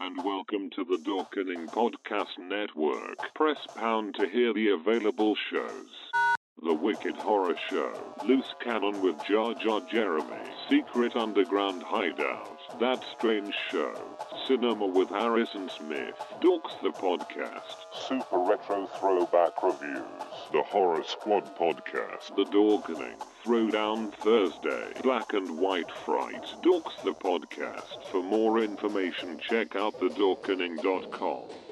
and welcome to the Dorkening Podcast Network. Press pound to hear the available shows. The Wicked Horror Show, Loose Cannon with Jar Jar Jeremy, Secret Underground Hideout, That Strange Show, Cinema with Harrison Smith, Dorks the Podcast, Super Retro Throwback Reviews, The Horror Squad Podcast, The Dorkening, Throwdown Thursday, Black and White Fright, Dorks the Podcast. For more information, check out thedorkening.com.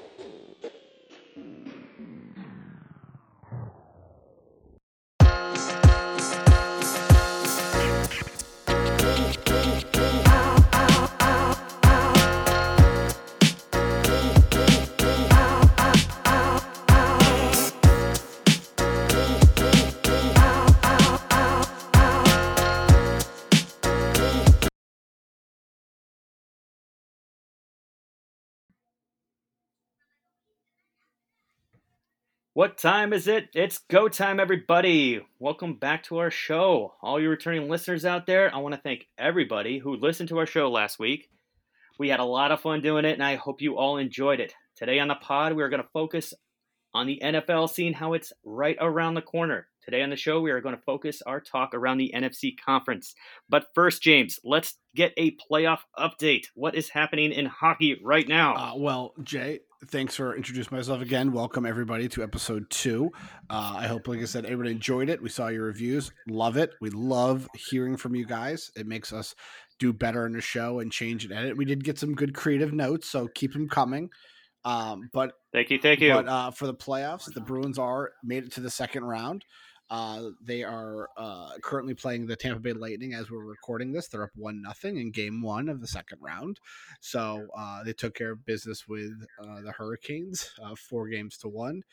What time is it? It's go time, everybody. Welcome back to our show. All you returning listeners out there, I want to thank everybody who listened to our show last week. We had a lot of fun doing it, and I hope you all enjoyed it. Today on the pod, we're going to focus on the NFL scene, how it's right around the corner. Today on the show, we are going to focus our talk around the NFC conference. But first, James, let's get a playoff update. What is happening in hockey right now? Uh, well, Jay, thanks for introducing myself again. Welcome everybody to episode two. Uh, I hope, like I said, everybody enjoyed it. We saw your reviews, love it. We love hearing from you guys. It makes us do better in the show and change and edit. We did get some good creative notes, so keep them coming. Um, but thank you, thank you. But uh, for the playoffs, the Bruins are made it to the second round. Uh, they are uh, currently playing the Tampa Bay Lightning as we're recording this. They're up one nothing in Game One of the second round. So uh, they took care of business with uh, the Hurricanes, uh, four games to one.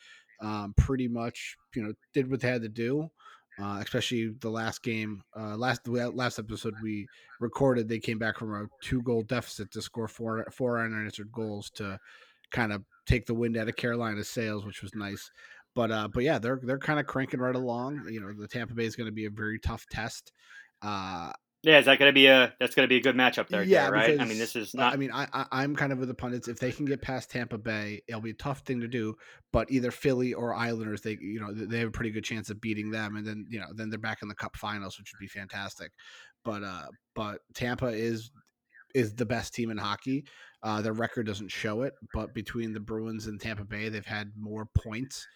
Um, pretty much, you know, did what they had to do. Uh, especially the last game, last last episode we recorded, they came back from a two goal deficit to score four four unanswered goals to kind of take the wind out of Carolina's sails, which was nice. But uh, but yeah, they're they're kind of cranking right along. You know, the Tampa Bay is going to be a very tough test. Uh, yeah, is that going to be a that's going to be a good matchup there? Yeah, right. Because, I mean, this is not. I mean, I, I am kind of with the pundits. If they can get past Tampa Bay, it'll be a tough thing to do. But either Philly or Islanders, they you know they have a pretty good chance of beating them, and then you know then they're back in the Cup Finals, which would be fantastic. But uh, but Tampa is is the best team in hockey. Uh, their record doesn't show it, but between the Bruins and Tampa Bay, they've had more points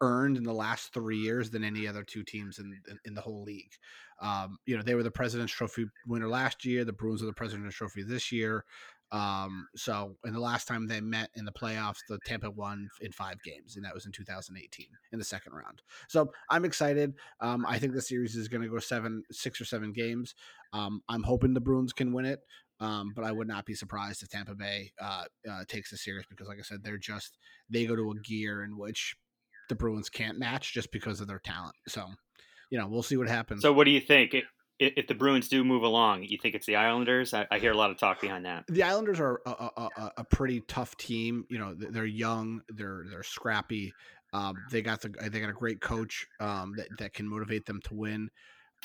earned in the last three years than any other two teams in in, in the whole league. Um, you know, they were the President's Trophy winner last year. The Bruins are the President's Trophy this year. Um, so, and the last time they met in the playoffs, the Tampa won in five games, and that was in 2018 in the second round. So, I'm excited. Um, I think the series is going to go seven, six or seven games. Um, I'm hoping the Bruins can win it. Um, but I would not be surprised if Tampa Bay uh, uh, takes the series because, like I said, they're just they go to a gear in which the Bruins can't match just because of their talent. So, you know, we'll see what happens. So, what do you think? If, if the Bruins do move along, you think it's the Islanders? I, I hear a lot of talk behind that. The Islanders are a, a, a, pretty tough team. You know, they're young, they're they're scrappy. Um, they got the they got a great coach um, that that can motivate them to win.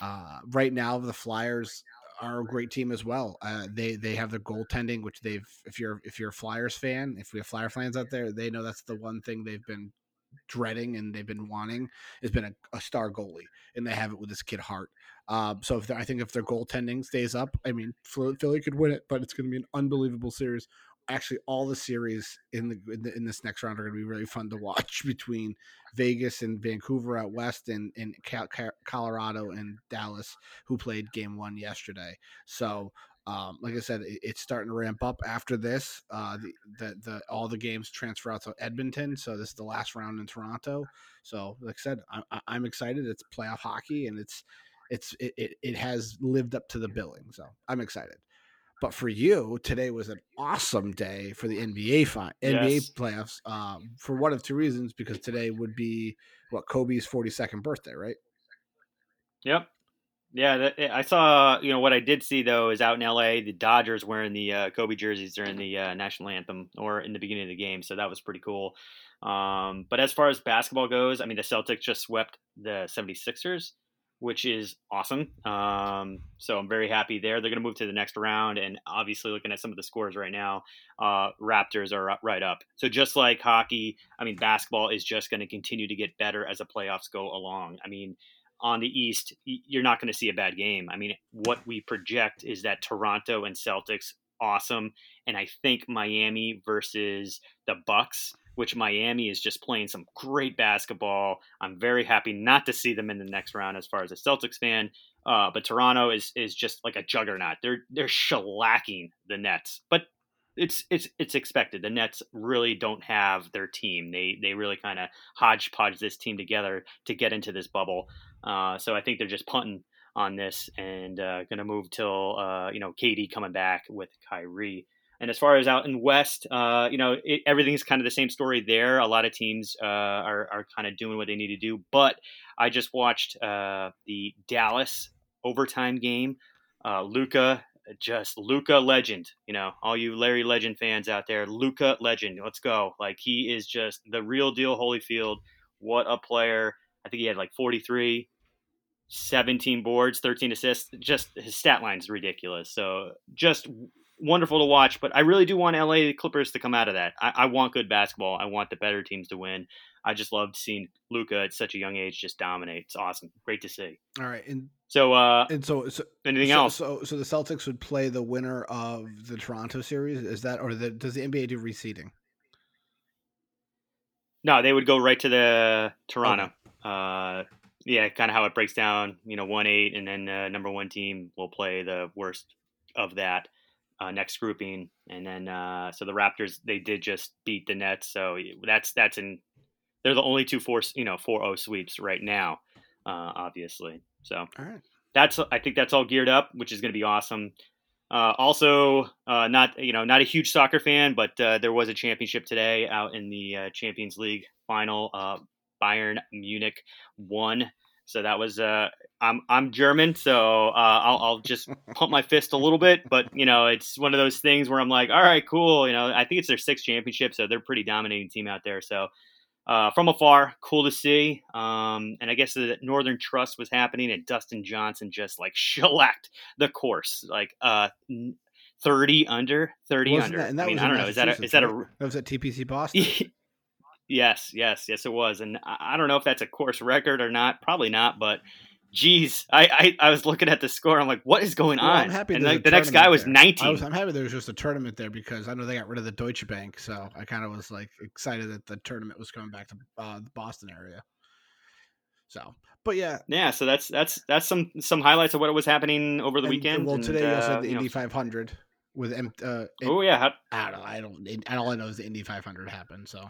Uh, right now, the Flyers are a great team as well. Uh, they they have their goaltending, which they've if you're if you're a Flyers fan, if we have Flyer fans out there, they know that's the one thing they've been dreading and they've been wanting has been a, a star goalie, and they have it with this kid Hart. Um, so if I think if their goaltending stays up, I mean Philly could win it, but it's going to be an unbelievable series. Actually, all the series in the, in, the, in this next round are going to be really fun to watch between Vegas and Vancouver out west, and and Colorado and Dallas, who played Game One yesterday. So um, like I said, it, it's starting to ramp up after this. Uh, the, the, the all the games transfer out to Edmonton, so this is the last round in Toronto. So, like I said, I, I'm excited. It's playoff hockey, and it's it's it, it, it has lived up to the billing. So I'm excited. But for you, today was an awesome day for the NBA fi- NBA Yes. playoffs. Um, for one of two reasons, because today would be what Kobe's forty second birthday, right? Yep. Yeah, I saw. You know what I did see though is out in L.A. The Dodgers wearing the uh, Kobe jerseys during the uh, national anthem or in the beginning of the game, so that was pretty cool. Um, but as far as basketball goes, I mean, the Celtics just swept the 76ers, which is awesome. Um, so I'm very happy there. They're going to move to the next round, and obviously, looking at some of the scores right now, uh, Raptors are right up. So just like hockey, I mean, basketball is just going to continue to get better as the playoffs go along. I mean on the East, you're not going to see a bad game. I mean, what we project is that Toronto and Celtics awesome, and I think Miami versus the Bucks, which Miami is just playing some great basketball. I'm very happy not to see them in the next round as far as a Celtics fan. Uh, but Toronto is is just like a juggernaut. They're they're shellacking the Nets, but it's it's it's expected. The Nets really don't have their team. They they really kind of hodgepodge this team together to get into this bubble. Uh, so I think they're just punting on this and uh, going to move till uh, you know KD coming back with Kyrie. And as far as out in West, uh, you know it, everything's kind of the same story there. A lot of teams uh, are are kind of doing what they need to do. But I just watched uh, the Dallas overtime game. Uh, Luka, just Luka legend. You know, all you Larry Legend fans out there, Luka legend. Let's go! Like he is just the real deal. Holyfield, what a player! I think he had like 43, 17 boards, 13 assists. Just his stat line is ridiculous. So just wonderful to watch. But I really do want LA Clippers to come out of that. I, I want good basketball. I want the better teams to win. I just loved seeing Luka at such a young age just dominate. It's awesome. Great to see. All right, and So, uh, and so, so anything so, else? So, so the Celtics would play the winner of the Toronto series. Is that, or the, does the NBA do reseeding? No, they would go right to the Toronto. Uh, yeah, kind of how it breaks down. You know, one eight, and then uh, number one team will play the worst of that uh, next grouping, and then uh, so the Raptors they did just beat the Nets, so that's that's in they're the only two four you know four zero sweeps right now, uh, obviously. So All right. that's I think that's all geared up, which is going to be awesome. Uh, also, uh, not you know not a huge soccer fan, but uh, there was a championship today out in the uh, Champions League final. Uh, Bayern Munich won, so that was. Uh, I'm I'm German, so uh, I'll, I'll just pump my fist a little bit, but you know it's one of those things where I'm like, all right, cool. You know, I think it's their sixth championship, so they're a pretty dominating team out there. So uh, from afar, cool to see. Um, and I guess the Northern Trust was happening, and Dustin Johnson just like shellacked the course, like uh, thirty under, 30 Wasn't under. that- and that I mean, was I don't know. Is that a, is that a? That was at TPC Boston. yes, yes, yes, it was, and I, I don't know if that's a course record or not. Probably not, but. Geez, I, I, I was looking at the score. I'm like, what is going Well, on? I'm happy and like the next guy was there. 19. I was, I'm happy there was just a tournament there because I know they got rid of the Deutsche Bank, so I kind of was like excited that the tournament was coming back to uh, the Boston area. So, but yeah, yeah, so that's that's that's some some highlights of what was happening over the and- weekend. Well, and, today also uh, had the Indy 500 with. Uh, Oh yeah, how, I don't know. I don't. All I know is the Indy 500 happened. So,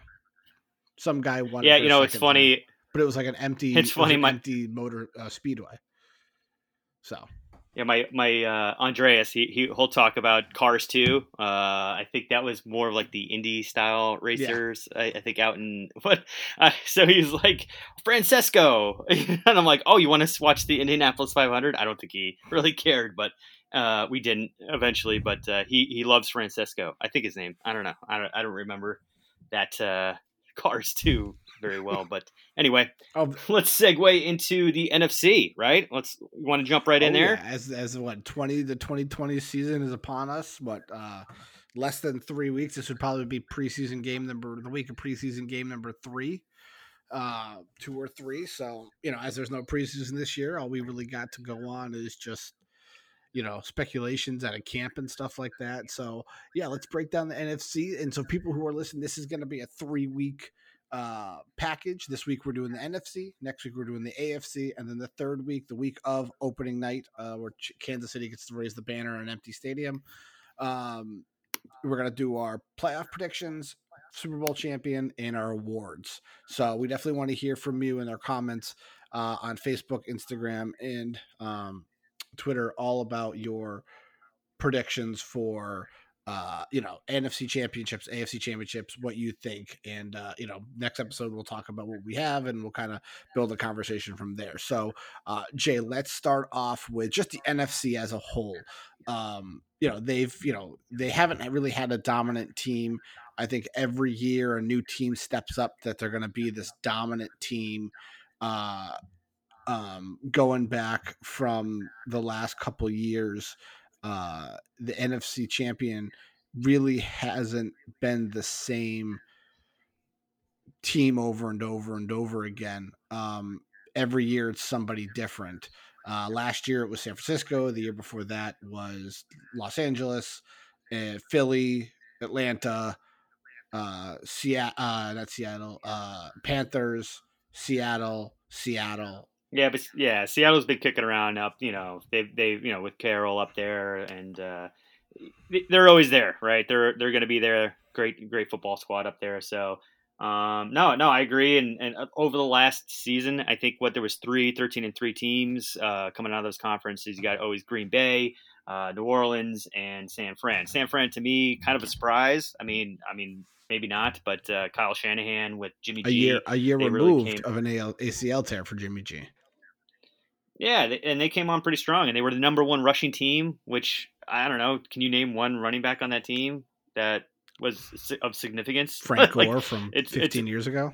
some guy won. yeah. You know, it's second time, funny. But it was like an empty. It's it funny, an my- empty motor uh, speedway. So Yeah, my my uh, Andreas, he, he he'll talk about Cars 2. Uh, I think that was more of like the indie style racers. I, I think out in what. Uh, so he's like Francesco, and I'm like, oh, you want to watch the Indianapolis 500? I don't think he really cared, but uh, we didn't eventually. But uh, he he loves Francesco. I think his name. I don't know. I don't I don't remember that uh, Cars 2 very well. But anyway, oh, let's segue into the NFC. Right? Let's. You want to jump right in Oh, there? yeah, As as what twenty the twenty twenty season is upon us. What uh less than three weeks. This would probably be preseason game number the week of preseason game number three, uh, two or three. So you know, as there's no preseason this year, all we really got to go on is just you know speculations at a camp and stuff like that. So yeah, let's break down the NFC. And so people who are listening, this is going to be a three week uh package this week we're doing the nfc next week we're doing the afc and then the third week the week of opening night uh where kansas city gets to raise the banner in an empty stadium um we're gonna do our playoff predictions super bowl champion and our awards so we definitely want to hear from you in our comments uh on facebook instagram and um twitter all about your predictions for uh, you know, NFC championships, AFC championships, what you think. And, uh, you know, next episode, we'll talk about what we have and we'll kind of build a conversation from there. So, uh, Jay, let's start off with just the NFC as a whole. Um, you know, they've, you know, they haven't really had a dominant team. I think every year a new team steps up that they're going to be this dominant team. Uh, um, going back from the last couple years, uh, the NFC champion really hasn't been the same team over and over and over again. Um, every year it's somebody different. Uh, last year it was San Francisco. The year before that was Los Angeles, uh, Philly, Atlanta, uh, Seattle, uh, not Seattle, uh, Panthers, Seattle, Seattle, yeah, but yeah, Seattle's been kicking around up. You know, they they you know with Carroll up there, and uh, they're always there, right? They're they're going to be there. Great great football squad up there. So um, no, no, I agree. And, and uh, over the last season, I think what there was three, 13 and three teams uh, coming out of those conferences. You got always Green Bay, uh, New Orleans, and San Fran. San Fran to me, kind of a surprise. I mean, I mean, maybe not, but uh, Kyle Shanahan with Jimmy G. A year, a year removed really of an ACL tear for Jimmy G. Yeah, and they came on pretty strong, and they were the number one rushing team. Which I don't know. Can you name one running back on that team that was of significance? Frank like, Gore from it's, 15 it's, years ago.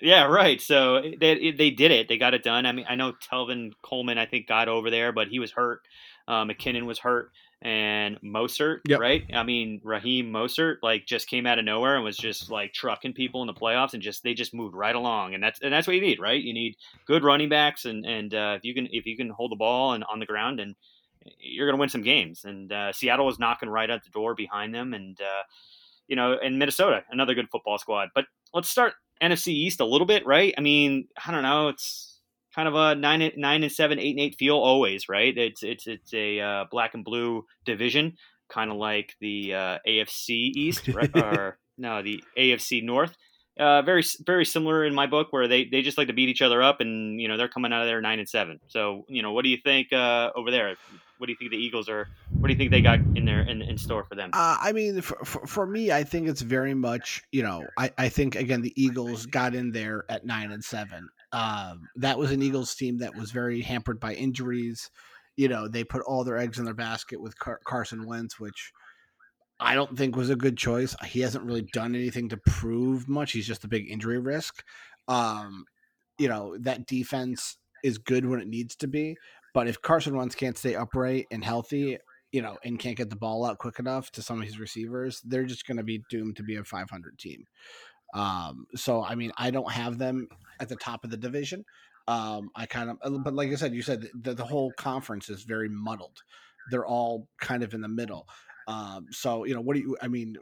Yeah, right. So they they did it. They got it done. I mean, I know Tevin Coleman, I think, got over there, but he was hurt. Uh, McKinnon was hurt and Mostert, yep. right? I mean, Raheem Mostert like just came out of nowhere and was just like trucking people in the playoffs, and just they just moved right along, and that's and that's what you need, right? You need good running backs, and and uh, if you can if you can hold the ball and on the ground, and you're going to win some games. And uh, Seattle was knocking right at the door behind them, and uh, you know, and Minnesota, another good football squad. But let's start NFC East a little bit, right? I mean, I don't know, it's kind of a nine nine and seven, eight and eight feel always, right? It's it's it's a uh, black and blue division, kind of like the uh, AFC East, right? or no, the AFC North. Uh, very very similar in my book, where they, they just like to beat each other up, and you know they're coming out of there nine and seven. So you know, what do you think uh, over there? What do you think the Eagles are? What do you think they got in there in, in store for them? Uh, I mean, for, for, for, me, I think it's very much you know I, I think again the Eagles got in there at nine and seven. Um, that was an Eagles team that was very hampered by injuries. You know, they put all their eggs in their basket with Car- Carson Wentz, which I don't think was a good choice. He hasn't really done anything to prove much. He's just a big injury risk. Um, you know, that defense is good when it needs to be, but if Carson Wentz can't stay upright and healthy, you know, and can't get the ball out quick enough to some of his receivers, they're just going to be doomed to be a 500 team. Um, so I mean, I don't have them at the top of the division. Um, I kind of, uh, but like I said, you said the, the whole conference is very muddled. They're all kind of in the middle. Um, so you know, what do you? I mean,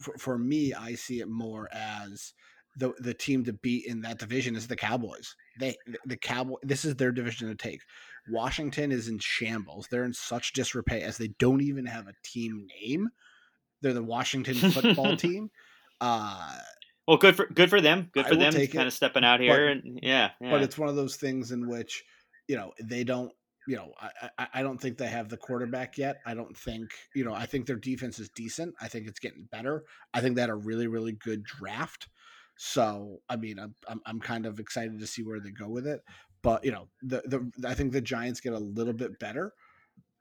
for, for me, I see it more as the the team to beat in that division is the Cowboys. They the Cowboy. This is their division to take. Washington is in shambles. They're in such disrepair as they don't even have a team name. They're the Washington football team. Uh, well, good for good for them. Good for them. Kind of stepping out here, but, and yeah, yeah, But it's one of those things in which you know they don't. You know, I, I don't think they have the quarterback yet. I don't think you know. I think their defense is decent. I think it's getting better. I think they had a really really good draft. So I mean, I'm I'm, I'm kind of excited to see where they go with it. But you know, the the I think the Giants get a little bit better.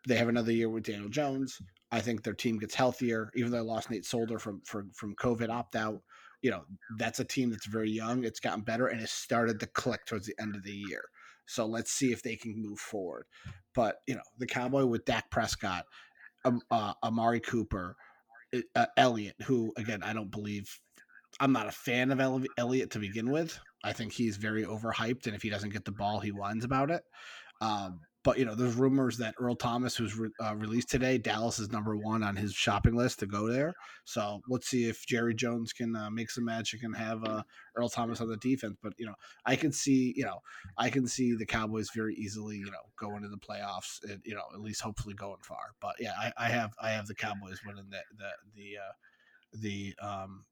They have another year with Daniel Jones. I think their team gets healthier, even though they lost Nate Solder from from from COVID opt out you know, that's a team that's very young. It's gotten better and it started to click towards the end of the year. So let's see if they can move forward. But, you know, the Cowboy with Dak Prescott, um, uh, Amari Cooper, uh, Elliott, who, again, I don't believe, I'm not a fan of Elliott to begin with. I think he's very overhyped. And if he doesn't get the ball, he whines about it. Um, but you know, there's rumors that Earl Thomas, who's re- uh, released today, Dallas is number one on his shopping list to go there. So let's see if Jerry Jones can uh, make some magic and have uh, Earl Thomas on the defense. But you know, I can see, you know, I can see the Cowboys very easily, you know, going to the playoffs. And, you know, at least hopefully going far. But yeah, I, I have I have the Cowboys winning the the the uh, the um,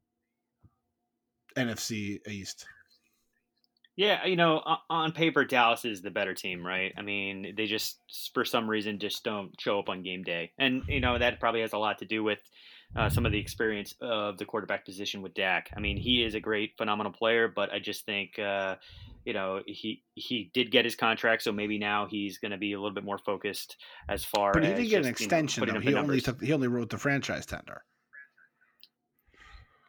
NFC East. Yeah, you know, on paper, Dallas is the better team, right? I mean, they just for some reason just don't show up on game day, and you know that probably has a lot to do with uh, some of the experience of the quarterback position with Dak. I mean, he is a great, phenomenal player, but I just think, uh, you know, he he did get his contract, so maybe now he's going to be a little bit more focused as far. But he didn't get an extension. You know, though. He only took he only wrote the franchise tender.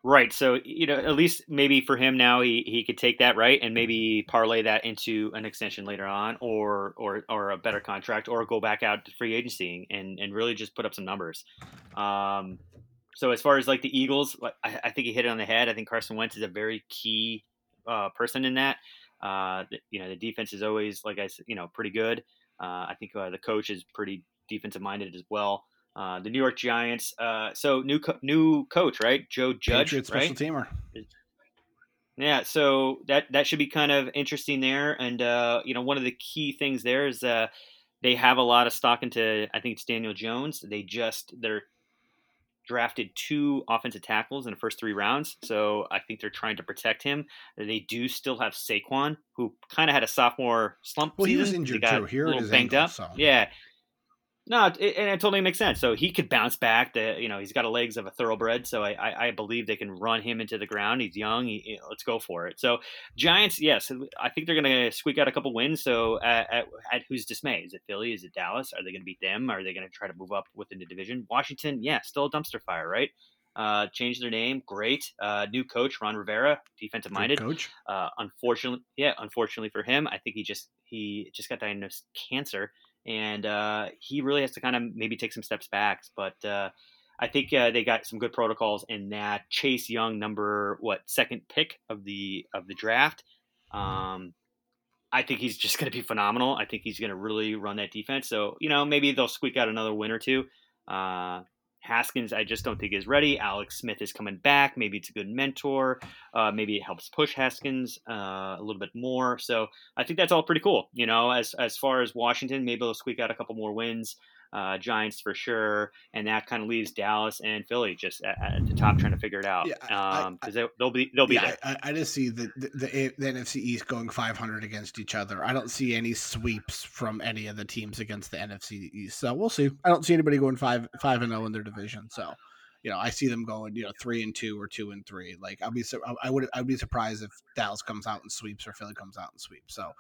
Right. So, you know, at least maybe for him now he, he could take that right and maybe parlay that into an extension later on or or or a better contract or go back out to free agency and, and really just put up some numbers. Um, so as far as like the Eagles, I, I think he hit it on the head. I think Carson Wentz is a very key uh, person in that. Uh, the, you know, the defense is always, like I said, you know, pretty good. Uh, I think uh, the coach is pretty defensive minded as well. Uh, the New York Giants. Uh, so new co- new coach, right? Joe Judge, Patriots right? teamer. Yeah, so that that should be kind of interesting there. And uh, you know, one of the key things there is uh, they have a lot of stock into. I think it's Daniel Jones. They just they're drafted two offensive tackles in the first three rounds, so I think they're trying to protect him. They do still have Saquon, who kind of had a sophomore slump. Well, season. he was injured got too. Here a little banged ankle, up. so. Yeah, no, it, and it totally makes sense. So he could bounce back. The you know he's got the legs of a thoroughbred. So I, I, I believe they can run him into the ground. He's young. He, you know, let's go for it. So Giants, yes, I think they're going to squeak out a couple wins. So at, at, at, who's dismay? Is it Philly? Is it Dallas? Are they going to beat them? Are they going to try to move up within the division? Washington, yeah, still a dumpster fire, right? Uh, changed their name, great. Uh, new coach Ron Rivera, defensive minded. Coach. Uh, unfortunately, yeah, unfortunately for him, I think he just he just got diagnosed cancer and uh, he really has to kind of maybe take some steps back. But uh, I think uh, they got some good protocols in that Chase Young, number what second pick of the of the draft. Um, I think he's just going to be phenomenal. I think he's going to really run that defense. So you know maybe they'll squeak out another win or two. Uh, Haskins, I just don't think is ready. Alex Smith is coming back. Maybe it's a good mentor. Uh, maybe it helps push Haskins uh, a little bit more. So I think that's all pretty cool. You know, as as far as Washington, maybe they'll squeak out a couple more wins. Uh, Giants for sure, and that kind of leaves Dallas and Philly just at, at, the top trying to figure it out. Yeah, because um, they, will be they'll be yeah, there. I, I, just see the, the the, the NFC East going 500 against each other. I don't see any sweeps from any of the teams against the NFC East. So we'll see. I don't see anybody going five five and zero in their division. So you know, I see them going, you know, three and two or two and three. Like I'll be, I would, I'd be surprised if Dallas comes out and sweeps or Philly comes out and sweeps. So,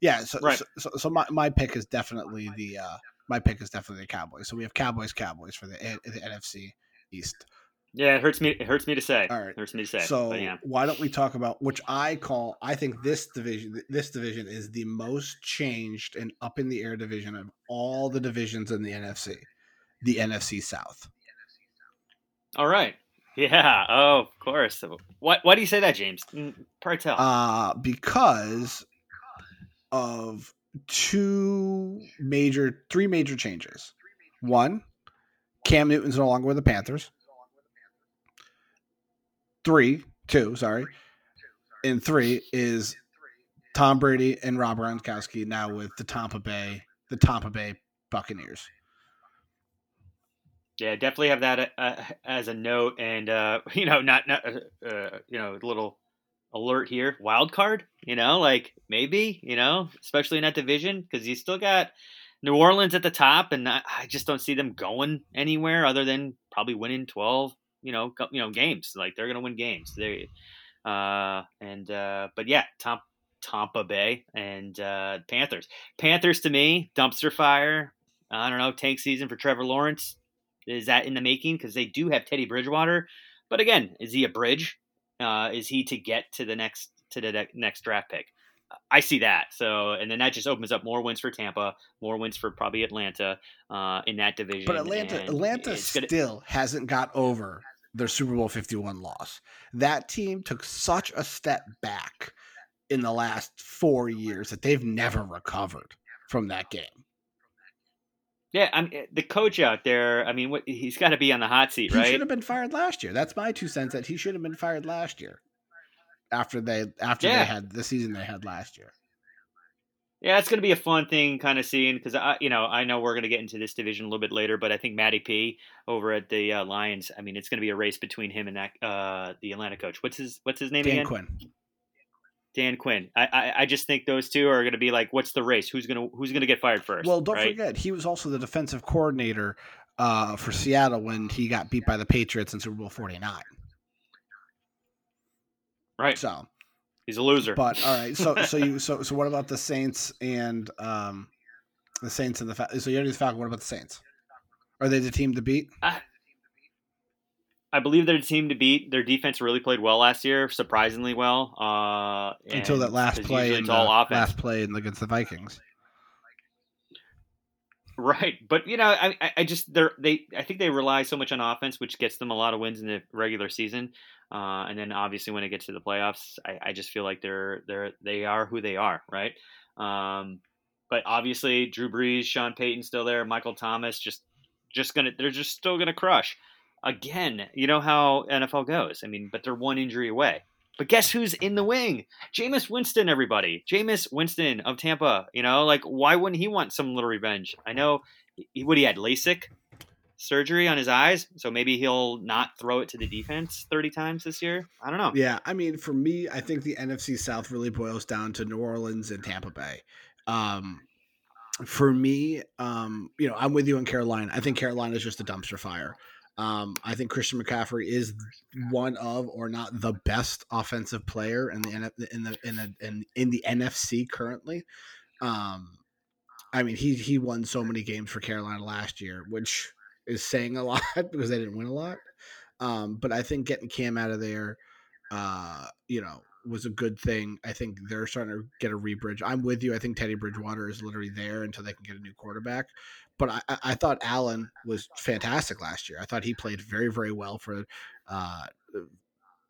yeah, so, right. so, so, so, my, my pick is definitely the, uh, my pick is definitely the Cowboys. So we have Cowboys, Cowboys for the, the NFC East. Yeah, it hurts me. It hurts me to say. All right, it hurts me to say. So yeah. why don't we talk about which I call? I think this division, this division is the most changed and up in the air division of all the divisions in the NFC, the NFC South. All right. Yeah. Oh, of course. Why, why do you say that, James? Mm, Part tell. Uh, because of two major, three major changes. One, Cam Newton's no longer with the Panthers. Three, two, sorry. And three is Tom Brady and Rob Gronkowski now with the Tampa Bay, the Tampa Bay Buccaneers. Yeah, definitely have that uh, as a note, and uh, you know, not not uh, uh, you know, a little alert here, wild card. You know, like maybe you know, especially in that division because you still got New Orleans at the top, and I, I, just don't see them going anywhere other than probably winning twelve. You know, you know, games like they're gonna win games. They, uh, and uh, but yeah, Tom, Tampa Bay and uh, Panthers. Panthers to me, dumpster fire. I don't know, tank season for Trevor Lawrence is that in the making? Because they do have Teddy Bridgewater, but again, is he a bridge? Uh, is he to get to the next to the next draft pick? I see that. So, and then that just opens up more wins for Tampa, more wins for probably Atlanta uh, in that division. But Atlanta, Atlanta still gonna... hasn't got over their Super Bowl Fifty One loss. That team took such a step back in the last four years that they've never recovered from that game. Yeah, I mean, eh, the coach out there. I mean, what, he's got to be on the hot seat, right? He should have been fired last year. That's my two cents. That he should have been fired last year, after they after yeah. they had the season they had last year. Yeah, it's going to be a fun thing, kind of seeing because I, you know, I know we're going to get into this division a little bit later, but I think Matty P over at the uh, Lions. I mean, it's going to be a race between him and that uh, the Atlanta coach. What's his What's his name Dan again? Quinn. Dan Quinn. I, I, I just think those two are going to be like, what's the race? Who's gonna who's gonna get fired first? Well, don't right? forget he was also the defensive coordinator uh, for Seattle when he got beat by the Patriots in Super Bowl forty nine. Right. So, He's a loser. but all right. So so you so so what about the Saints and um the Saints and the Fal- so you already the Falcons. What about the Saints? Are they the team to beat? I believe they're their team to beat. Their defense really played well last year, surprisingly well. Uh, Until that last play in the last play in, against the Vikings. Right, but you know, I I- I just they're they I think they rely so much on offense, which gets them a lot of wins in the regular season, uh, and then obviously when it gets to the playoffs, I, I just feel like they're they're they are who they are, right? Um, but obviously Drew Brees, Sean Payton still there, Michael Thomas just just gonna they're just still gonna crush. Again, you know how NFL goes. I mean, but they're one injury away. But guess who's in the wing? Jameis Winston, everybody. Jameis Winston of Tampa. You know, like why wouldn't he want some little revenge? I know he, what he had LASIK surgery on his eyes, so maybe he'll not throw it to the defense thirty times this year. I don't know. Yeah, I mean, for me, I think the NFC South really boils down to New Orleans and Tampa Bay. Um, for me, um, you know, I'm with you in Carolina. I think Carolina is just a dumpster fire. Um, I think Christian McCaffrey is one of, or not the best offensive player in the in the in the in, in the NFC currently. Um, I mean, he he won so many games for Carolina last year, which is saying a lot because they didn't win a lot. Um, but I think getting Cam out of there, uh, you know, was a good thing. I think they're starting to get a rebridge. I'm with you. I think Teddy Bridgewater is literally there until they can get a new quarterback. But I, I- thought Allen was fantastic last year. I thought he played very, very well for uh,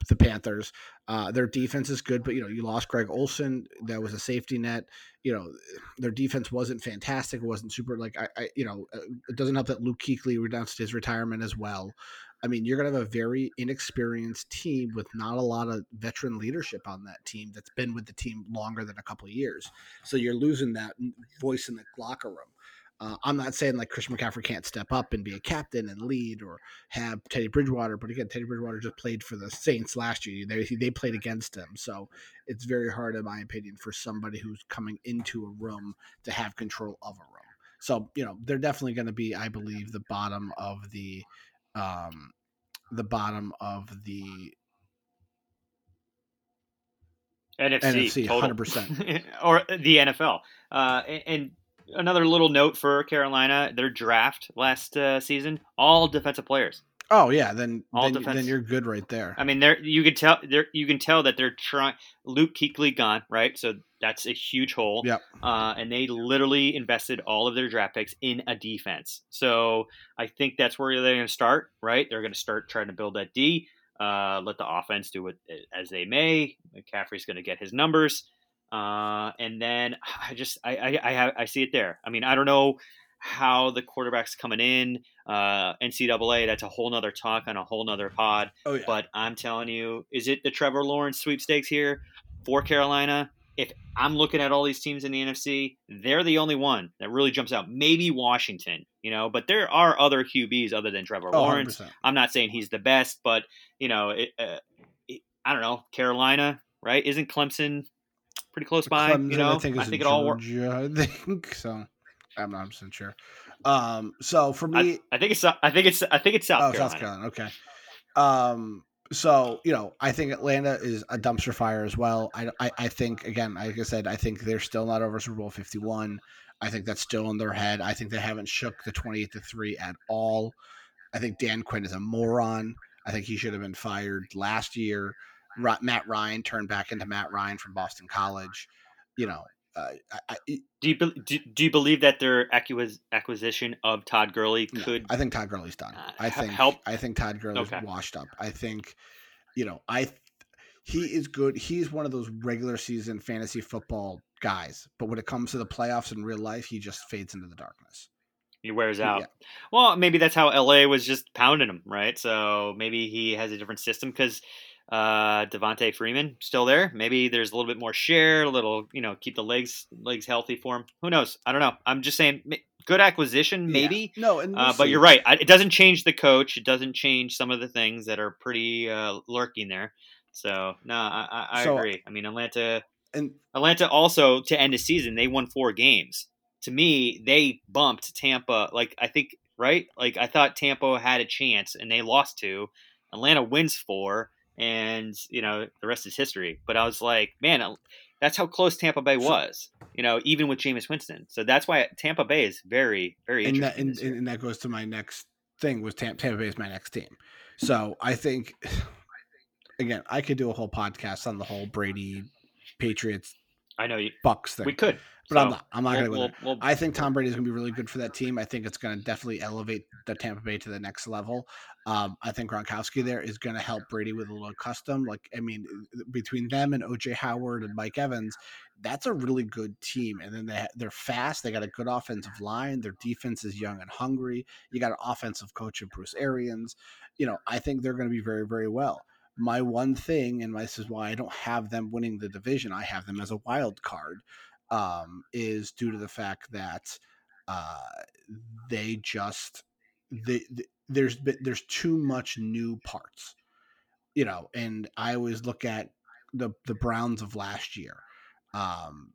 the Panthers. Uh, their defense is good, but you know, you lost Greg Olsen. That was a safety net. You know, their defense wasn't fantastic. It wasn't super like I, I you know, uh, it doesn't help that Luke Kuechly renounced his retirement as well. I mean, you're to have a very inexperienced team with not a lot of veteran leadership on that team that's been with the team longer than a couple of years. So you're losing that voice in the locker room. Uh, I'm not saying like Christian McCaffrey can't step up and be a captain and lead or have Teddy Bridgewater, but again, Teddy Bridgewater just played for the Saints last year. They they played against him, so it's very hard, in my opinion, for somebody who's coming into a room to have control of a room. So you know they're definitely going to be, I believe, the bottom of the, um, the bottom of the NFC, NFC, 100%. or the NFL. Uh, and, and another little note for Carolina: their draft last uh, season, all defensive players. Oh yeah, then All then, defense- then you're good right there. I mean, there you can tell there you can tell that they're trying. Luke Kuechly gone, right? So that's a huge hole. Yep. Uh, and they literally invested all of their draft picks in a defense. So I think that's where they're going to start, right? They're going to start trying to build that D. Uh, let the offense do it as they may. McCaffrey's going to get his numbers, uh, and then I just I I I, have, I see it there. I mean, I don't know how the quarterback's coming in. Uh, NCAA, that's a whole nother talk on a whole nother pod. Oh yeah. But I'm telling you, is it the Trevor Lawrence sweepstakes here for Carolina? If I'm looking at all these teams in the NFC, they're the only one that really jumps out. Maybe Washington, you know, but there are other QBs other than Trevor oh, Lawrence. 100%. I'm not saying he's the best, but you know, it, uh, it, I don't know. Carolina, right? Isn't Clemson pretty close by? Clemson, you know, I think, is in it all works. I think so. I'm not 100 percent sure. Um, so for me, I, I think it's I think it's I think it's South oh, Carolina. South Carolina. Okay. Um, so you know, I think Atlanta is a dumpster fire as well. I, I, I think again, like I said, I think they're still not over Super Bowl 51. I think that's still in their head. I think they haven't shook the 28 to three at all. I think Dan Quinn is a moron. I think he should have been fired last year. Matt Ryan turned back into Matt Ryan from Boston College. You know, uh, I, I, Do you be- do, do you believe that their acquis- acquisition of Todd Gurley No, could I think Todd Gurley's done. uh, I think help? I think Todd Gurley's Okay. washed up. I think, you know, I he is good. He's one of those regular season fantasy football guys, but when it comes to the playoffs in real life, he just fades into the darkness. he wears Yeah. out? Well, maybe that's how LA was just pounding him, right? So maybe he has a different system because uh, Devonta Freeman still there. Maybe there's a little bit more share, a little, you know, keep the legs legs healthy for him. Who knows? I don't know. I'm just saying, good acquisition, maybe. Yeah. No, and we'll Uh, but you're right. I, it doesn't change the coach. It doesn't change some of the things that are pretty uh, lurking there. So no, I, I, I So- agree. I mean, Atlanta. and Atlanta also to end the season they won four games. To me, they bumped Tampa. Like I think right, like I thought Tampa had a chance and they lost two. Atlanta wins four, and you know the rest is history. But I was like, man, uh, that's how close Tampa Bay was. You know, even with Jameis Winston. So that's why Tampa Bay is very, very and that interesting. and, and that goes to my next thing was Tampa, Tampa Bay is my next team. So I think again, I could do a whole podcast on the whole Brady Patriots I know you, Bucks thing. we could, but I'm not. I'm not we'll- go there. we'll- we'll- I think Tom Brady is going to be really good for that team. I think it's going to definitely elevate the Tampa Bay to the next level. Um, I think Gronkowski there is going to help Brady with a little custom. Like, I mean, between them and OJ Howard and Mike Evans, that's a really good team. And then they they're fast. They got a good offensive line. Their defense is young and hungry. You got an offensive coach in Bruce Arians. You know, I think they're going to be very very well. My one thing, and this is why I don't have them winning the division. I have them as a wild card um, is due to the fact that uh, they just they, th there's there's too much new parts, you know. And I always look at the the Browns of last year. Um,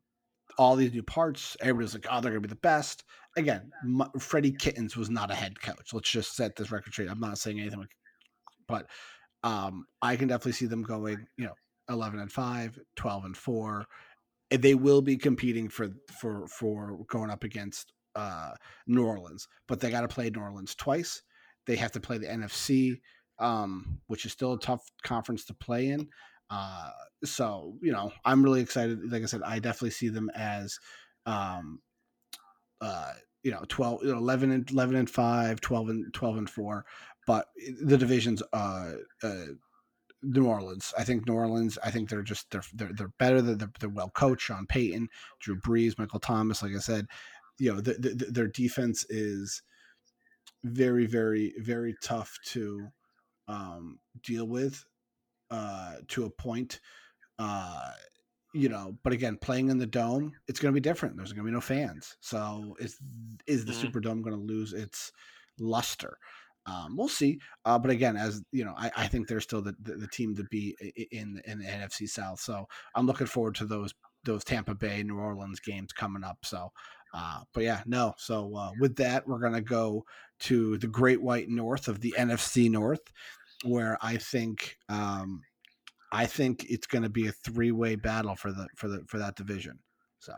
all these new parts, everybody's like, "Oh, they're gonna be the best." Again, M- Freddie Kitchens was not a head coach. Let's just set this record straight. I'm not saying anything, but um, I can definitely see them going, you know, 11 and 5, 12 and 4 and they will be competing for for for going up against uh New Orleans, but they got to play New Orleans twice. They have to play the NFC, um, which is still a tough conference to play in. Uh, so you know, I'm really excited. Like I said, I definitely see them as, um, uh, you know, 12, you know, 11 and 11 and 5, 12 and 12 and 4, but the divisions, uh, uh, New Orleans. I think New Orleans. I think they're just they're they're, they're better. They're, they're, well coached. Sean Payton, Drew Brees, Michael Thomas. Like I said, you know the, the, their defense is very very very tough to um, deal with uh, to a point. Uh, you know, but again, playing in the dome, it's going to be different. There's going to be no fans, so is is the Mhm. Superdome going to lose its luster? Um, we'll see. Uh, but again, as you know, I, I think they're still the, the, the team to be in in the NFC South. So I'm looking forward to those those Tampa Bay, New Orleans games coming up. So, uh, but yeah, no. So uh, with that, we're gonna go to the Great White North of the NFC North, where I think um, I think it's going to be a three way battle for the for the for that division. So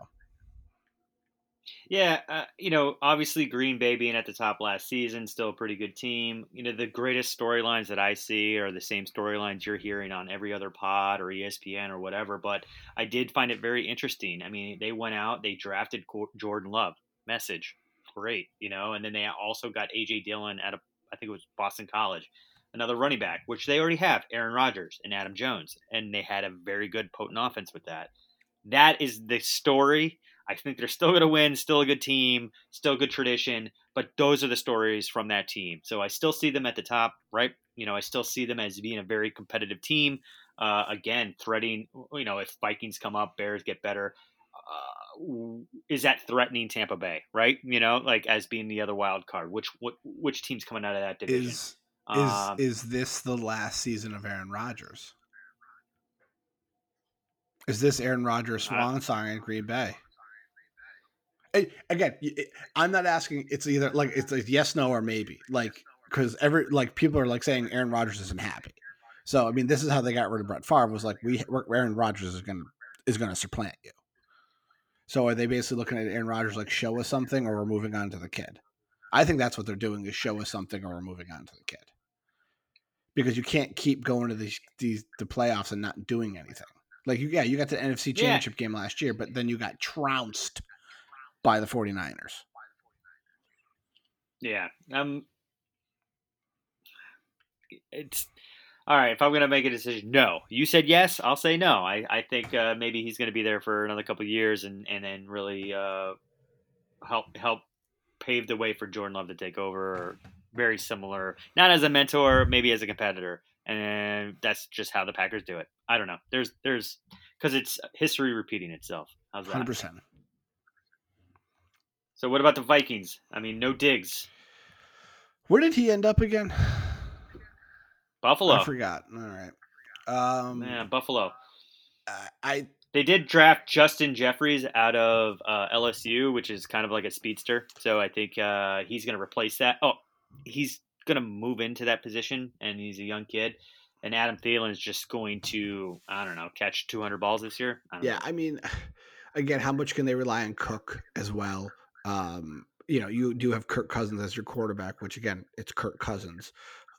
Yeah, uh, you know, obviously Green Bay being at the top last season, still a pretty good team. You know, the greatest storylines that I see are the same storylines you're hearing on every other pod or ESPN or whatever. But I did find it very interesting. I mean, they went out, they drafted Jordan Love, message, great, you know, and then they also got AJ Dillon at a, I think it was Boston College, another running back, which they already have, Aaron Rodgers and Adam Jones, and they had a very good potent offense with that. That is the story. I think they're still going to win, still a good team, still good tradition, but those are the stories from that team. So I still see them at the top, right? You know, I still see them as being a very competitive team. Uh, again, threatening, you know, if Vikings come up, Bears get better. Uh, is that threatening Tampa Bay, right? You know, like as being the other wild card. Which what which team's coming out of that division? is is Um, is this the last season of Aaron Rodgers? Is this Aaron Rodgers' swan song in Green Bay? Again, I'm not asking. It's either like it's like yes, no, or maybe. Like because every like people are like saying Aaron Rodgers isn't happy. So I mean, this is how they got rid of Brett Favre. Was like we Aaron Rodgers is gonna is gonna supplant you. So are they basically looking at Aaron Rodgers like show us something, or we're moving on to the kid? I think that's what they're doing is show us something, or we're moving on to the kid. Because you can't keep going to these these the playoffs and not doing anything. Like you, yeah, you got the NFC Yeah. Championship game last year, but then you got trounced by the 49ers. Yeah. Um it's all right, if I'm gonna make a decision, no. You said yes, I'll say no. I, I think uh, maybe he's gonna be there for another couple of years and, and then really uh, help help pave the way for Jordan Love to take over very similar. Not as a mentor, maybe as a competitor. And that's just how the Packers do it. I don't know. There's there's because it's history repeating itself. How's that? 100%. So what about the Vikings? I mean, no digs. Where did he end up again? Buffalo. I forgot. All right. Um, Yeah, Buffalo. I- I They did draft Justin Jeffries out of uh, LSU, which is kind of like a speedster. So I think uh, he's going to replace that. Oh, he's going to move into that position, and he's a young kid. And Adam Thielen is just going to, I don't know, catch 200 balls this year. I Yeah, know. I mean, again, how much can they rely on Cook as well? Um, you know, you do have Kirk Cousins as your quarterback, which again, it's Kirk Cousins.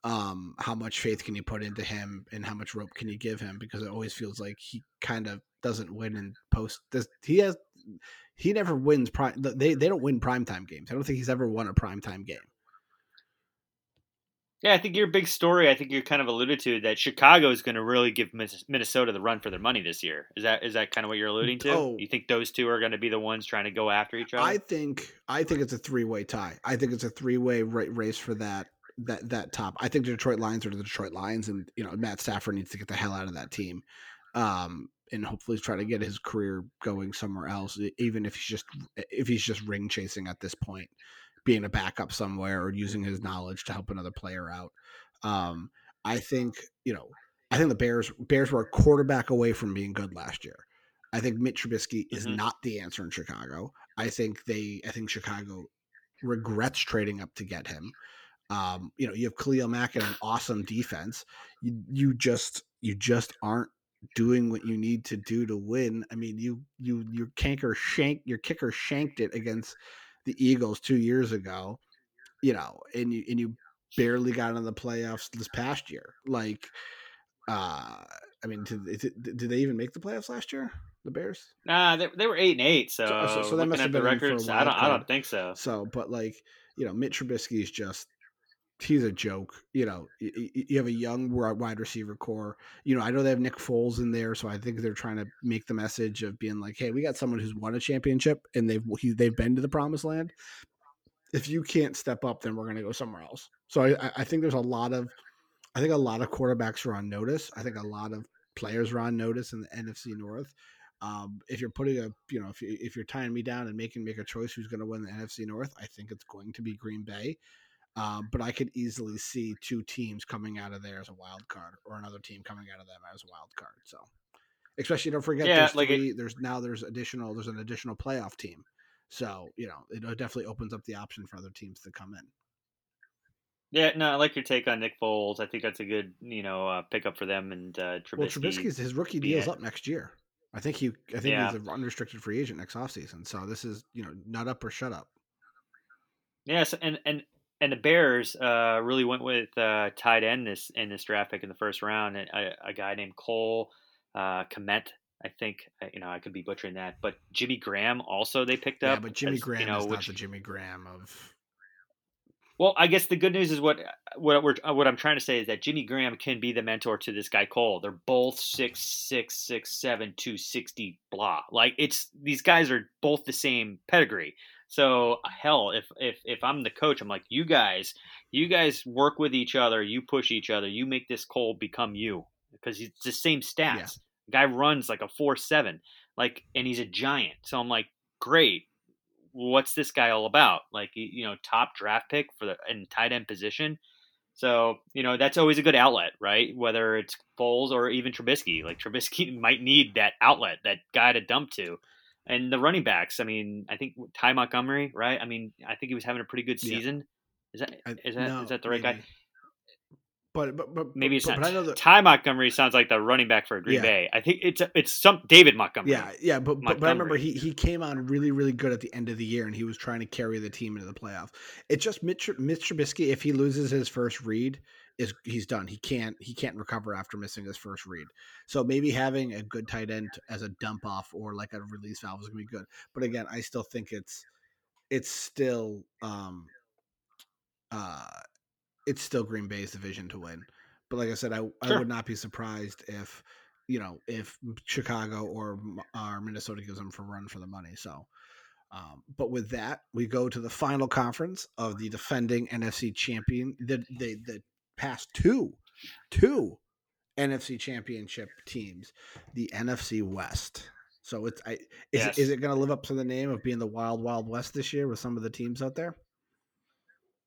Um, how much faith can you put into him, and how much rope can you give him? Because it always feels like he kind of doesn't win in post. This he has, he never wins prime. They they don't win primetime games. I don't think he's ever won a primetime game. Yeah, I think your big story. I think you kind of alluded to that Chicago is going to really give Minnesota the run for their money this year. Is that is that kind of what you're alluding to? Oh. You think those two are going to be the ones trying to go after each other? I think I think it's a three way tie. I think it's a three way race for that that that top. I think the Detroit Lions are the Detroit Lions, and you know Matt Stafford needs to get the hell out of that team, um, and hopefully try to get his career going somewhere else. Even if he's just if he's just ring chasing at this point, being a backup somewhere or using his knowledge to help another player out. Um, I think you know I think the Bears Bears were a quarterback away from being good last year. I think Mitch Trubisky is Mhm. not the answer in Chicago. I think they I think Chicago regrets trading up to get him. Um, you know, you have Khalil Mack and an awesome defense. You you just you just aren't doing what you need to do to win. I mean, you you your canker shank your kicker shanked it against the Eagles two years ago. You know, and you and you barely got into the playoffs this past year. Like, uh, I mean, did, it- did they even make the playoffs last year? The Bears. Nah, they, they were eight and eight. So, So- so- so that must have been a records, I don't. I don't think so. So, but like, you know, Mitch Trubisky is just he's a joke. You know, you, have a young wi- wide receiver core. You know, I know they have Nick Foles in there, so I think they're trying to make the message of being like, hey, we got someone who's won a championship and they've he, they've been to the promised land. If you can't step up, then we're going to go somewhere else. So I, I- I think there's a lot of, I think a lot of quarterbacks are on notice. I think a lot of players are on notice in the NFC North. Um, if you're putting a, you know, if, you, if you're tying me down and making make a choice who's going to win the NFC North, I think it's going to be Green Bay. Um, but I could easily see two teams coming out of there as a wild card, or another team coming out of them as a wild card. So, especially don't forget, Yeah, there's like it- there's now there's additional there's an additional playoff team. So you know it definitely opens up the option for other teams to come in. Yeah, no, I like your take on Nick Foles. I think that's a good, you know, uh, pickup for them and uh, Trubisky. Well, Trubisky's his rookie deal's up next year. I think he I think Yeah. he's an unrestricted free agent next offseason. So this is you know nut up or shut up. Yes, and and and the Bears uh, really went with uh, tight end this in this draft pick in the first round. A, a guy named Cole uh, Kmet. I think uh, you know I could be butchering that, but Jimmy Graham also they picked Yeah, up. but Jimmy as, Graham you know, is not the Jimmy Graham of Well, I guess the good news is what what we're what I'm trying to say is that Jimmy Graham can be the mentor to this guy Cole. They're both six six six seven two sixty blah. Like it's these guys are both the same pedigree. So uh, hell, if if if I'm the coach, I'm like you guys, you guys work with each other, you push each other, you make this Cole become you because it's the same stats. Yeah. Guy runs like a four seven, like, and he's a giant. So I'm like, great what's this guy all about? Like, you you know, top draft pick for the in tight end position. So, you know, that's always a good outlet, right? Whether it's Foles or even Trubisky. Like Trubisky might need that outlet, that guy to dump to. And the running backs, I mean, I think Ty Montgomery, right? I mean, I think he was having a pretty good Yeah. season. Is that is that is that the right guy? But but but Maybe it's but, not. but I know that Ty Montgomery sounds like the running back for Green Yeah. Bay. I think it's it's some David Montgomery. Yeah, yeah, but, but but I remember he he came on really really good at the end of the year, and he was trying to carry the team into the playoffs. It's just Mitch Mitch Trubisky. If he loses his first read, is he's done. He can't he can't recover after missing his first read. So maybe having a good tight end as a dump off or like a release valve is gonna be good. But again, I still think it's it's still um uh it's still Green Bay's division to win. But like I said, I I would not be surprised if you know if Chicago or or Minnesota gives them for run for the money. So, um, but with that, we go to the final conference of the defending NFC champion. The the the past two two NFC championship teams, the NFC West. So it's I is Yes. it, is it going to live up to the name of being the Wild Wild West this year with some of the teams out there?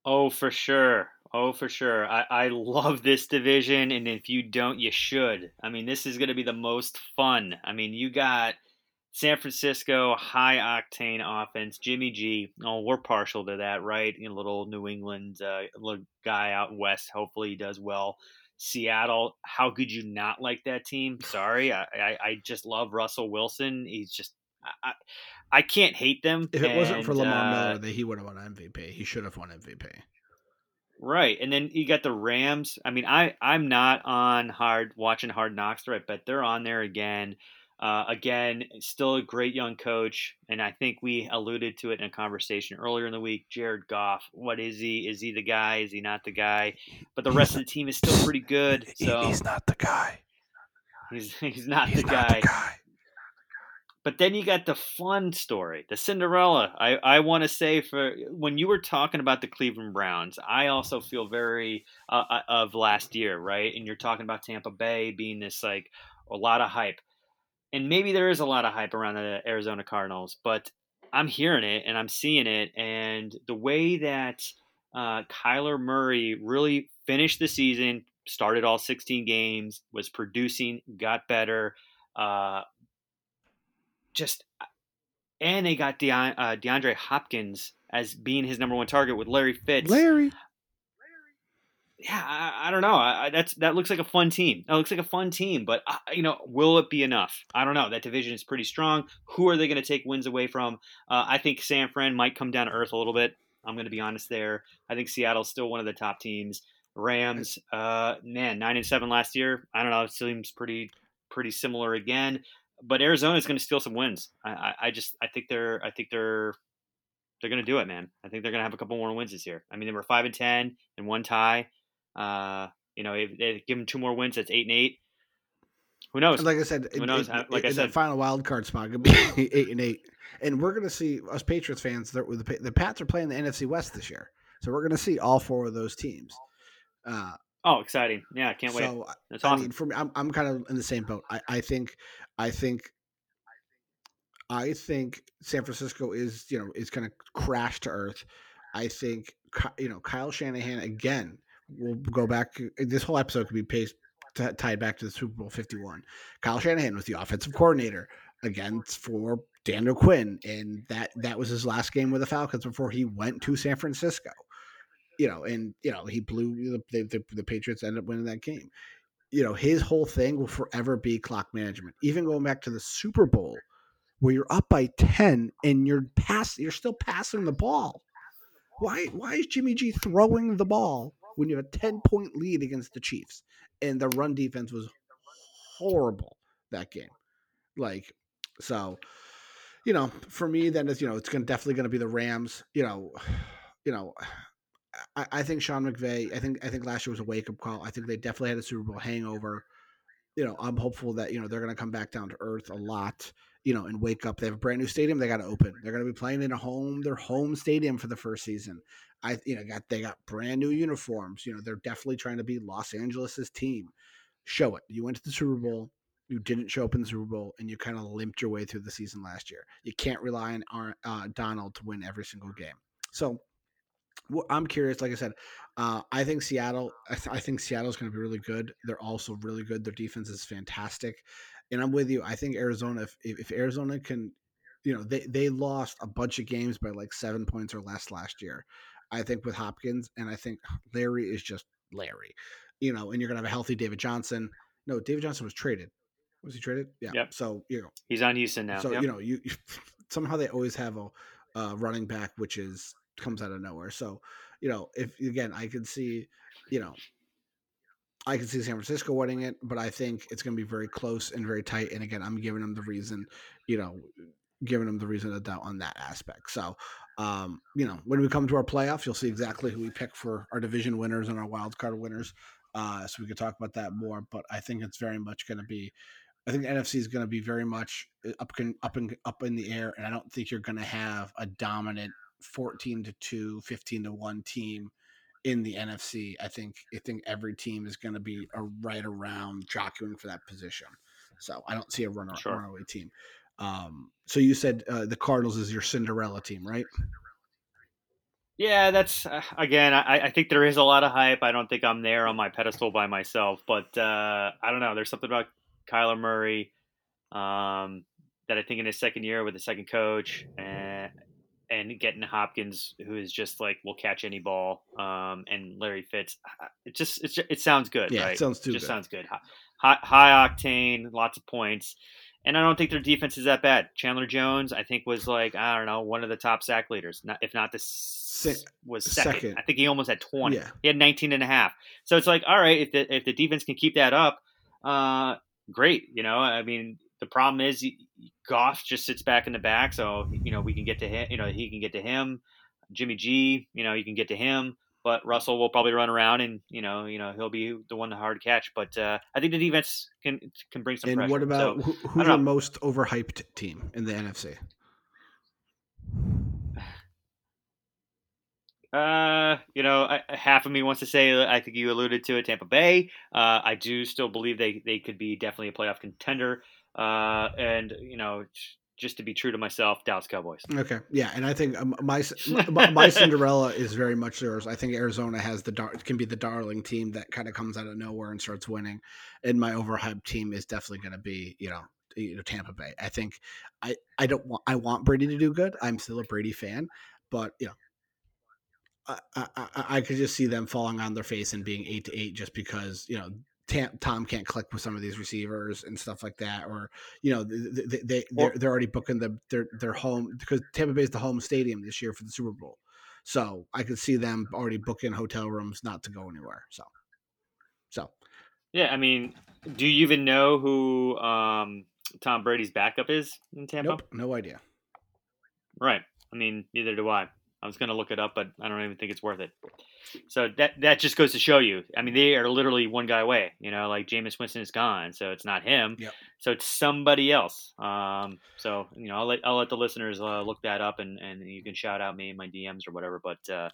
Oh, for sure. Oh, for sure. I, I love this division, and if you don't, you should. I mean, this is going to be the most fun. I mean, you got San Francisco, high octane offense. Jimmy G. Oh, we're partial to that, right? A little New England uh, little guy out west. Hopefully, he does well. Seattle, how could you not like that team? Sorry, I, I, I just love Russell Wilson. He's just I, I can't hate them. If it and, wasn't for Lamar uh, Miller, that he would have won MVP. He should have won MVP. Right, and then you got the Rams. I mean, I I'm not on hard watching Hard Knocks, right? But they're on there again. Uh, again, still a great young coach, and I think we alluded to it in a conversation earlier in the week. Jared Goff, what is he? Is he the guy? Is he not the guy? But the rest of the team is still pretty good. So he's not the guy. he's he's not, He's the, not guy. the guy. But then you got the fun story, the Cinderella. I, I want to say for when you were talking about the Cleveland Browns, I also feel very uh, uh, of last year, right? And you're talking about Tampa Bay being this like a lot of hype, and maybe there is a lot of hype around the Arizona Cardinals, but I'm hearing it and I'm seeing it, and the way that uh, Kyler Murray really finished the season, started all 16 games, was producing, got better. Uh, just and they got Deon, uh, DeAndre Hopkins as being his number one target with Larry Fitz. Larry. Yeah, I, I don't know. I, I- that's that looks like a fun team. That looks like a fun team, but uh, you know, will it be enough? I don't know. That division is pretty strong. Who are they going to take wins away from? Uh, I think San Fran might come down to earth a little bit. I'm going to be honest there. I think Seattle's still one of the top teams. Rams, uh, man, nine and seven last year. I don't know. It seems pretty pretty similar again. But Arizona's going to steal some wins. I, I, I just I think they're I think they're they're going to do it, man. I think they're going to have a couple more wins this year. I mean, they were five and ten and one tie. Uh, you know, if they give them two more wins, that's eight and eight. Who knows? And like I said, Who it- knows? it- I- like I said- that final wild card spot could be eight and eight, and we're gonna see us Patriots fans. The, the Pats are playing the NFC West this year, so we're gonna see all four of those teams. Uh, oh, exciting! Yeah, I can't wait. so That's I awesome. mean, for me, I'm I'm kind of in the same boat. I, I think, I think, I think San Francisco is you know is going to crash to earth. I think you know Kyle Shanahan again. We'll go back. This whole episode could be paced, t- tied back to the Super Bowl Fifty One. Kyle Shanahan was the offensive coordinator against for Daniel Quinn, and that that was his last game with the Falcons before he went to San Francisco. You know, and you know he blew the the, the Patriots ended up winning that game you know, his whole thing will forever be clock management. Even going back to the Super Bowl, where you're up by ten and you're pass, you're still passing the ball. Why? Why is Jimmy G throwing the ball when you have a ten point lead against the Chiefs and the run defense was horrible that game? Like, so, you know, for me, then it's you know, it's gonna definitely gonna be the Rams. You know, you know. I, I think Sean McVay. I think I think last year was a wake up call. I think they definitely had a Super Bowl hangover. You know, I'm hopeful that you know they're going to come back down to earth a lot. You know, and wake up. They have a brand new stadium. They got to open. They're going to be playing in a home, their home stadium for the first season. I you know got they got brand new uniforms. You know, they're definitely trying to be Los Angeles's team. Show it. You went to the Super Bowl. You didn't show up in the Super Bowl, and you kind of limped your way through the season last year. You can't rely on Ar- uh, Donald to win every single game. So I'm curious. Like I said, uh, I think Seattle. I, th- I think Seattle's going to be really good. They're also really good. Their defense is fantastic, and I'm with you. I think Arizona. If, if Arizona can, you know, they they lost a bunch of games by like seven points or less last year. I think with Hopkins, and I think Larry is just Larry. You know, and you're going to have a healthy David Johnson. No, David Johnson was traded. Was he traded? Yeah. Yep. So you know, He's on Houston now. so Yep. you know, you somehow they always have a uh, running back which is comes out of nowhere. So you know, if again, I could see, you know, I can see San Francisco winning it, but I think it's going to be very close and very tight. And again, I'm giving them the reason, you know, giving them the reason to doubt on that aspect. So, um, you know, when we come to our playoffs, you'll see exactly who we pick for our division winners and our wild card winners. Uh, so we could talk about that more. But I think it's very much going to be I think NFC is going to be very much uh, up up in, up in the air, and I don't think you're going to have a dominant 14 to 2, 15 to 1 team in the NFC. I think I think every team is going to be a right around jockeying for that position. So I don't see a runner Sure. runaway team. Um, so you said uh, the Cardinals is your Cinderella team, right? Yeah, that's uh, again. I, I think there is a lot of hype. I don't think I'm there on my pedestal by myself, but uh, I don't know. There's something about Kyler Murray um, that I think in his second year with the second coach and and getting Hopkins, who is just like will catch any ball, um, and Larry Fitz. It just it's, it sounds good, Yeah, it sounds too good. just good. sounds good. High, high, octane, lots of points. And I don't think their defense is that bad. Chandler Jones, I think, was like I don't know one of the top sack leaders, not, if not the Se- was second. second. I think he almost had twenty. Yeah. He had 19 and a half. So it's like, all right, if the if the defense can keep that up, uh, great. You know, I mean, the problem is he- Goff just sits back in the back, so you know we can get to him. You know, he can get to him. Jimmy G, you know, you can get to him. But Russell will probably run around, and you know, you know, he'll be the one to hard catch. But uh, I think the defense can can bring some And pressure. what about So, who, who's the most overhyped team in the NFC? Uh, you know, I, half of me wants to say I think you alluded to it, Tampa Bay. Uh, I do still believe they they could be definitely a playoff contender. Uh, and you know, just to be true to myself, Dallas Cowboys. Okay, yeah, and I think um, my my, my Cinderella is very much theirs. I think Arizona has the dar- can be the darling team that kind of comes out of nowhere and starts winning, and my overhyped team is definitely going to be you know you know Tampa Bay. I think I I don't want I want Brady to do good. I'm still a Brady fan, but you know. I, I, I- I could just see them falling on their face and being eight to eight just because you know Tam, Tom can't click with some of these receivers and stuff like that, or you know they, they, they they're, they're already booking the their their home because Tampa Bay is the home stadium this year for the Super Bowl, so I could see them already booking hotel rooms not to go anywhere. So, so Yeah, I mean, do you even know who um, Tom Brady's backup is in Tampa? nope, no idea. Right. I mean, neither do I. I was going to look it up, but I don't even think it's worth it. So that that just goes to show you. I mean, they are literally one guy away. You know, like Jameis Winston is gone, so it's not him. Yep. So it's somebody else. Um, so you know, I'll let I'll let the listeners uh, look that up, and and you can shout out me in my DMs or whatever. But uh,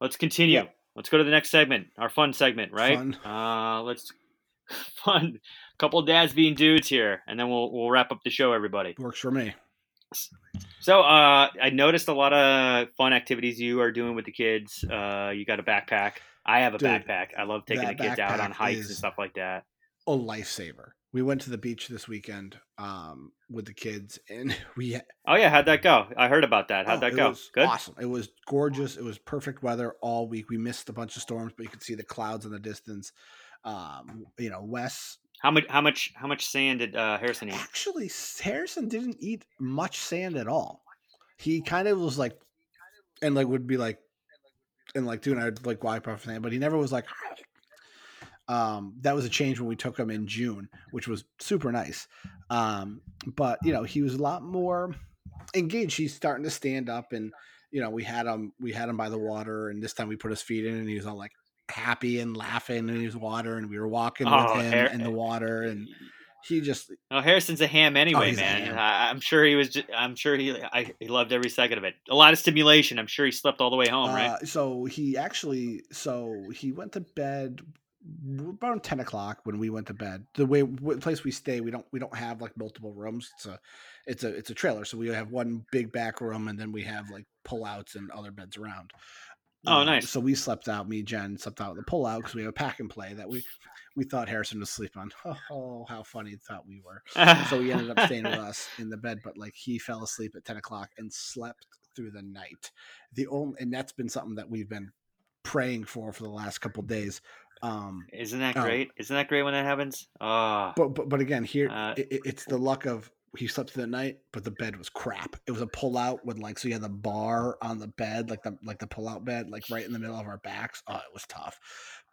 let's continue. Yeah. Let's go to the next segment, our fun segment, right? Fun. Uh, let's fun. Couple dads being dudes here, and then we'll we'll wrap up the show, everybody. Works for me. So uh, I noticed a lot of fun activities you are doing with the kids. Uh, you got a backpack. I have a Dude, backpack. I love taking the kids out on hikes and stuff like that. A lifesaver. We went to the beach this weekend um, with the kids, and we Oh yeah, how'd that go? I heard about that. How'd Oh, that go? Good. Awesome. It was gorgeous. It was perfect weather all week. We missed a bunch of storms, but you could see the clouds in the distance. Um, you know, Wes How much? How much? How much sand did uh, Harrison eat? actually Harrison didn't eat much sand at all. He kind of was like, and like would be like, and like doing I'd like wipe off sand, but he never was like. Um, that was a change when we took him in June, which was super nice. Um, but you know, he was a lot more engaged. He's starting to stand up, and you know, we had him, we had him by the water, and this time we put his feet in, and he was all like happy and laughing in his water, and we were walking Oh, with him Har- in the water, and he just Oh, Harrison's a ham anyway, he's a man. ham. I, I'm sure he was. Just, I'm sure he. I, he loved every second of it. A lot of stimulation. I'm sure he slept all the way home, right? Uh, so he actually, so he went to bed about ten o'clock when we went to bed. The way the place we stay, we don't we don't have like multiple rooms. It's a it's a it's a trailer, so we have one big back room, and then we have like pullouts and other beds around. Oh, Um, nice. So we slept out. Me, Jen, slept out with the pullout because we have a pack and play that we we thought Harrison was asleep on. Oh, how funny thought we were. So he ended up staying with us in the bed, but like he fell asleep at 10 o'clock and slept through the night. The only, and that's been something that we've been praying for for the last couple days. Um, Isn't that Oh. great? Isn't that great when that happens? Oh, but, but, but again, here Uh, it- it's the luck of he slept through the night, but the bed was crap. It was a pull out with like, so you had the bar on the bed, like the, like the pull out bed, like right in the middle of our backs. Oh, it was tough.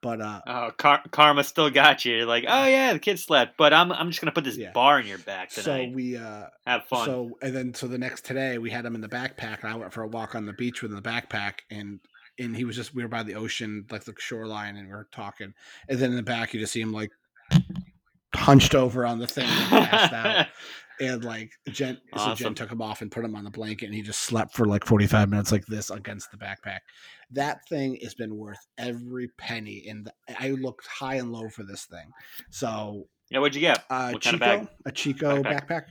But, uh, oh, Car- karma still got you. Like, oh yeah, the kid slept, but I'm I'm just gonna put this Yeah. bar in your back tonight. so we, uh, Have fun. So and then so the next today we had him in the backpack and I went for a walk on the beach with him in the backpack and and he was just we were by the ocean like the shoreline and we were talking and then in the back you just see him like hunched over on the thing and passed out and like Jen so Jen took him off and put him on the blanket and he just slept for like 45 minutes like this against the backpack. That thing has been worth every penny and I looked high and low for this thing. So yeah, what'd you get? uh What Chicco, kind of bag? a Chicco Backpack. backpack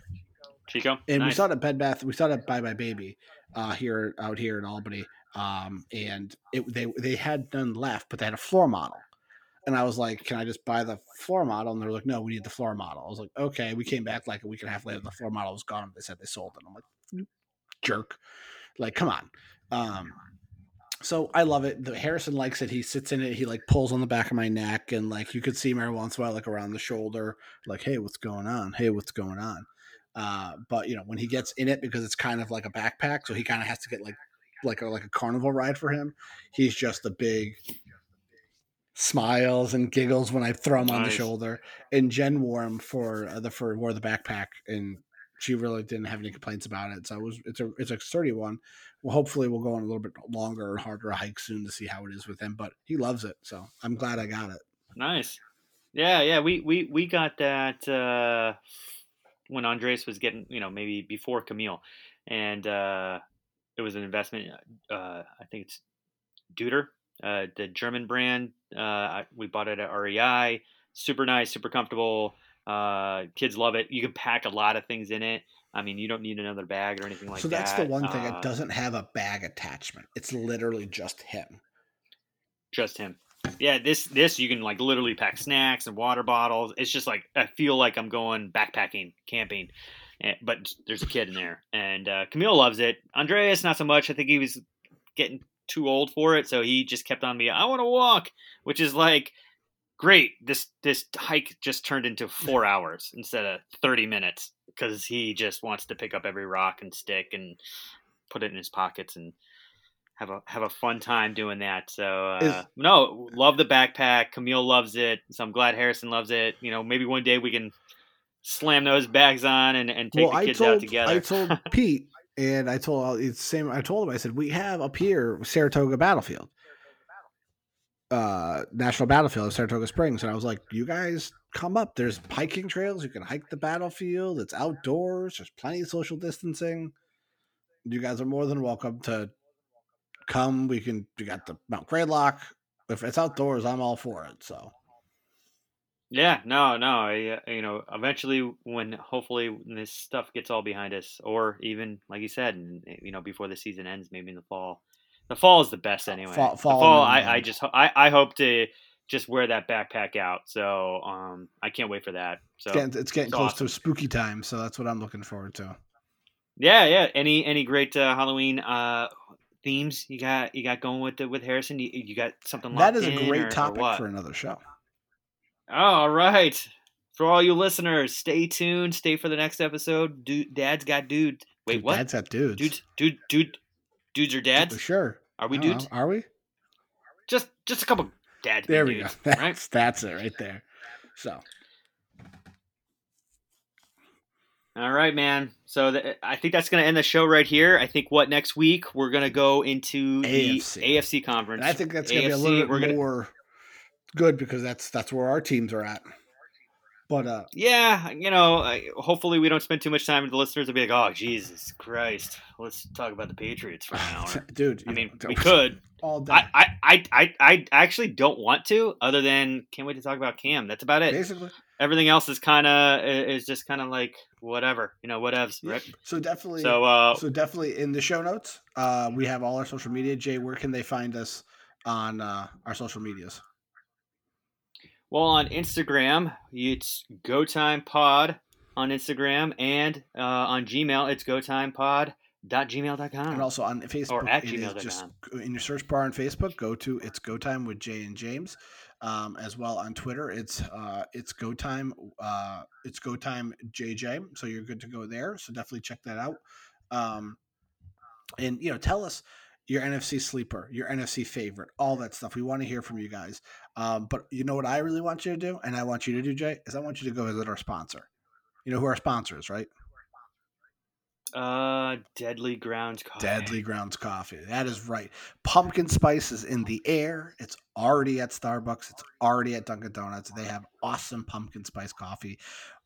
Chicco. and we saw it at Bed Bath. We saw it at Buy Buy Baby uh, here out here in Albany. um, and it, they they had none left, but they had a floor model. And I was like, "Can I just buy the floor model?" And they're like, "No, we need the floor model." I was like, "Okay." We came back like a week and a half later, the floor model was gone. They said they sold it. I'm like, "Jerk!" Like, come on. Um, so I love it. The Harrison likes it. He sits in it. He like pulls on the back of my neck, and like you could see him every once in a while, like around the shoulder, like, "Hey, what's going on? Hey, what's going on?" Uh, but you know, when he gets in it, because it's kind of like a backpack, so he kind of has to get like like a like a carnival ride for him. He's just a big smiles and giggles when I throw him on the shoulder. And Jen wore him for uh, the for wore the backpack, and she really didn't have any complaints about it. So it was it's a it's a sturdy one. Well, hopefully we'll go on a little bit longer and harder hike soon to see how it is with him. But he loves it, so I'm glad I got it. Nice. Yeah, yeah. We we we got that uh, when Andres was getting, you know, maybe before Camille, and uh, it was an investment. Uh, I think it's Deuter, uh, the German brand. Uh, we bought it at REI. Super nice, super comfortable. Uh, kids love it. You can pack a lot of things in it. I mean, you don't need another bag or anything like that. so that. that's the one thing. Uh, it doesn't have a bag attachment. It's literally just him. just him. Yeah, this this you can like literally pack snacks and water bottles. It's just like I feel like I'm going backpacking, camping, eh, but there's a kid in there, and uh, Camille loves it. Andreas not so much. I think he was getting too old for it, so he just kept on me. I want to walk, which is like great. This this hike just turned into four hours instead of thirty minutes because he just wants to pick up every rock and stick and put it in his pockets and have a have a fun time doing that. So uh, Is- no, love the backpack. Camille loves it, so I'm glad Harrison loves it. You know, maybe one day we can slam those bags on and, and take well, the kids told out together. I told Pete, and I told it's the same. I told him. I said we have up here Saratoga Battlefield, uh, National Battlefield, of Saratoga Springs, and I was like, you guys come up. There's hiking trails. You can hike the battlefield. It's outdoors. There's plenty of social distancing. You guys are more than welcome to come. We can. We got the Mount Greylock. If it's outdoors, I'm all for it. So Yeah, no, no. I, uh, you know, eventually, when hopefully when this stuff gets all behind us, or even like you said, you know, before the season ends, maybe in the fall. The fall is the best anyway. Fall- the fall fall, I, I just, I, I hope to just wear that backpack out. So, um, I can't wait for that. So, it's getting, it's getting it's close awesome. to spooky time. So that's what I'm looking forward to. yeah, yeah. Any, any great uh, Halloween uh themes you got, you got going with the, with Harrison? You, you got something That is a great or- or topic what? for another show. All right. For all you listeners, stay tuned. Stay for the next episode. Dude, Dad's got dudes. Wait, Dude, what? Dad's got dudes. Dudes, dude, dude, dudes are dads. For sure. Are we dudes? know. Are we? Just, just a couple dads. There we go. That's, right? that's it right there. So All right, man. So th- I think that's going to end the show right here. I think what next week we're going to go into the AFC. AFC conference. and I think that's gonna be a little bit we're gonna- more good because that's that's where our teams are at. But uh Yeah, you know, I- hopefully we don't spend too much time with the listeners. Will be like, oh Jesus Christ, let's talk about the Patriots for an hour. dude, I mean, we could. all day. I, I, I, I, actually don't want to, other than can't wait to talk about Cam. That's about it. Basically. Everything else is kind of is just kind of like whatever, you know, whatevs, right? So definitely So, uh, so definitely in the show notes, uh we have all our social media. Jay, where can they find us on uh our social medias? Well, on Instagram, it's GoTimePod on Instagram, and uh, on Gmail, it's GoTimePod.gmail.com. And also on Facebook, Or at gmail.com. just in your search bar on Facebook, go to it's Go Time with Jay and James. Um, as well on Twitter, it's uh, it's Go Time, uh, it's Go Time JJ. So you're good to go there. So definitely check that out. Um, and you know, tell us your NFC sleeper, your NFC favorite, all that stuff. We want to hear from you guys. Um, but you know what I really want you to do, and I want you to do, Jay, is I want you to go visit our sponsor. You know who our sponsor is, right? uh, Deadly Grounds Coffee. Deadly Grounds Coffee. That is right. Pumpkin spice is in the air. It's already at Starbucks. It's already at Dunkin' Donuts. They have awesome pumpkin spice coffee,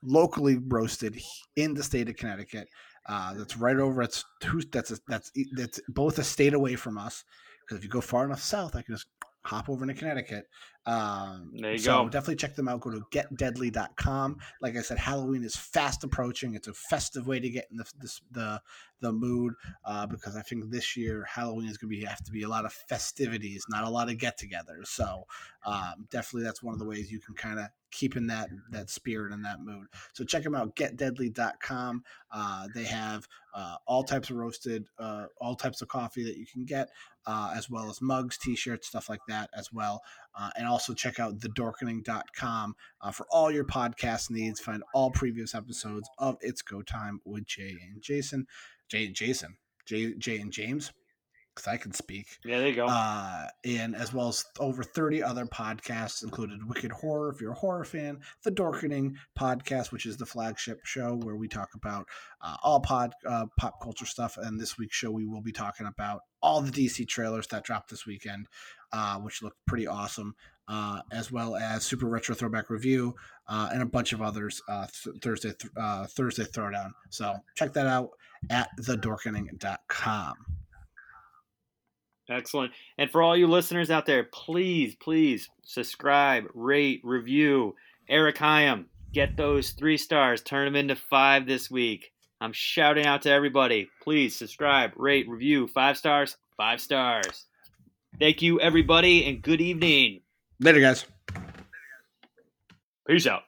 locally roasted in the state of Connecticut. Uh, that's right over. It's two. That's a, that's that's both a state away from us. Because if you go far enough south, I can just hop over into Connecticut. Um, There you so go. definitely check them out. Go to getdeadly.com. Like I said, Halloween is fast approaching. It's a festive way to get in the this, the the mood uh, because I think this year Halloween is going to be have to be a lot of festivities, not a lot of get-togethers. So um, definitely that's one of the ways you can kind of keep in that that spirit and that mood. So check them out. Getdeadly.com. Uh, they have uh, all types of roasted, uh, all types of coffee that you can get, uh, as well as mugs, t-shirts, stuff like that as well. Uh, and also check out thedorkening.com uh, for all your podcast needs. Find all previous episodes of It's Go Time with Jay and Jason. Jay and Jason. Jay, Jay and James, because I can speak. Yeah, there you go. Uh, and as well as over 30 other podcasts, included Wicked Horror, if you're a horror fan, the Dorkening podcast, which is the flagship show where we talk about uh, all pod uh, pop culture stuff. And this week's show, we will be talking about all the DC trailers that dropped this weekend, uh, which looked pretty awesome, uh, as well as Super Retro Throwback Review uh, and a bunch of others uh, th- Thursday th- uh, Thursday Throwdown. So check that out at thedorkening.com. Excellent. And for all you listeners out there, please, please subscribe, rate, review. Eric Hyam, get those three stars, turn them into five this week. I'm shouting out to everybody. Please subscribe, rate, review. Five stars, five stars. Thank you, everybody, and good evening. Later, guys. Peace out.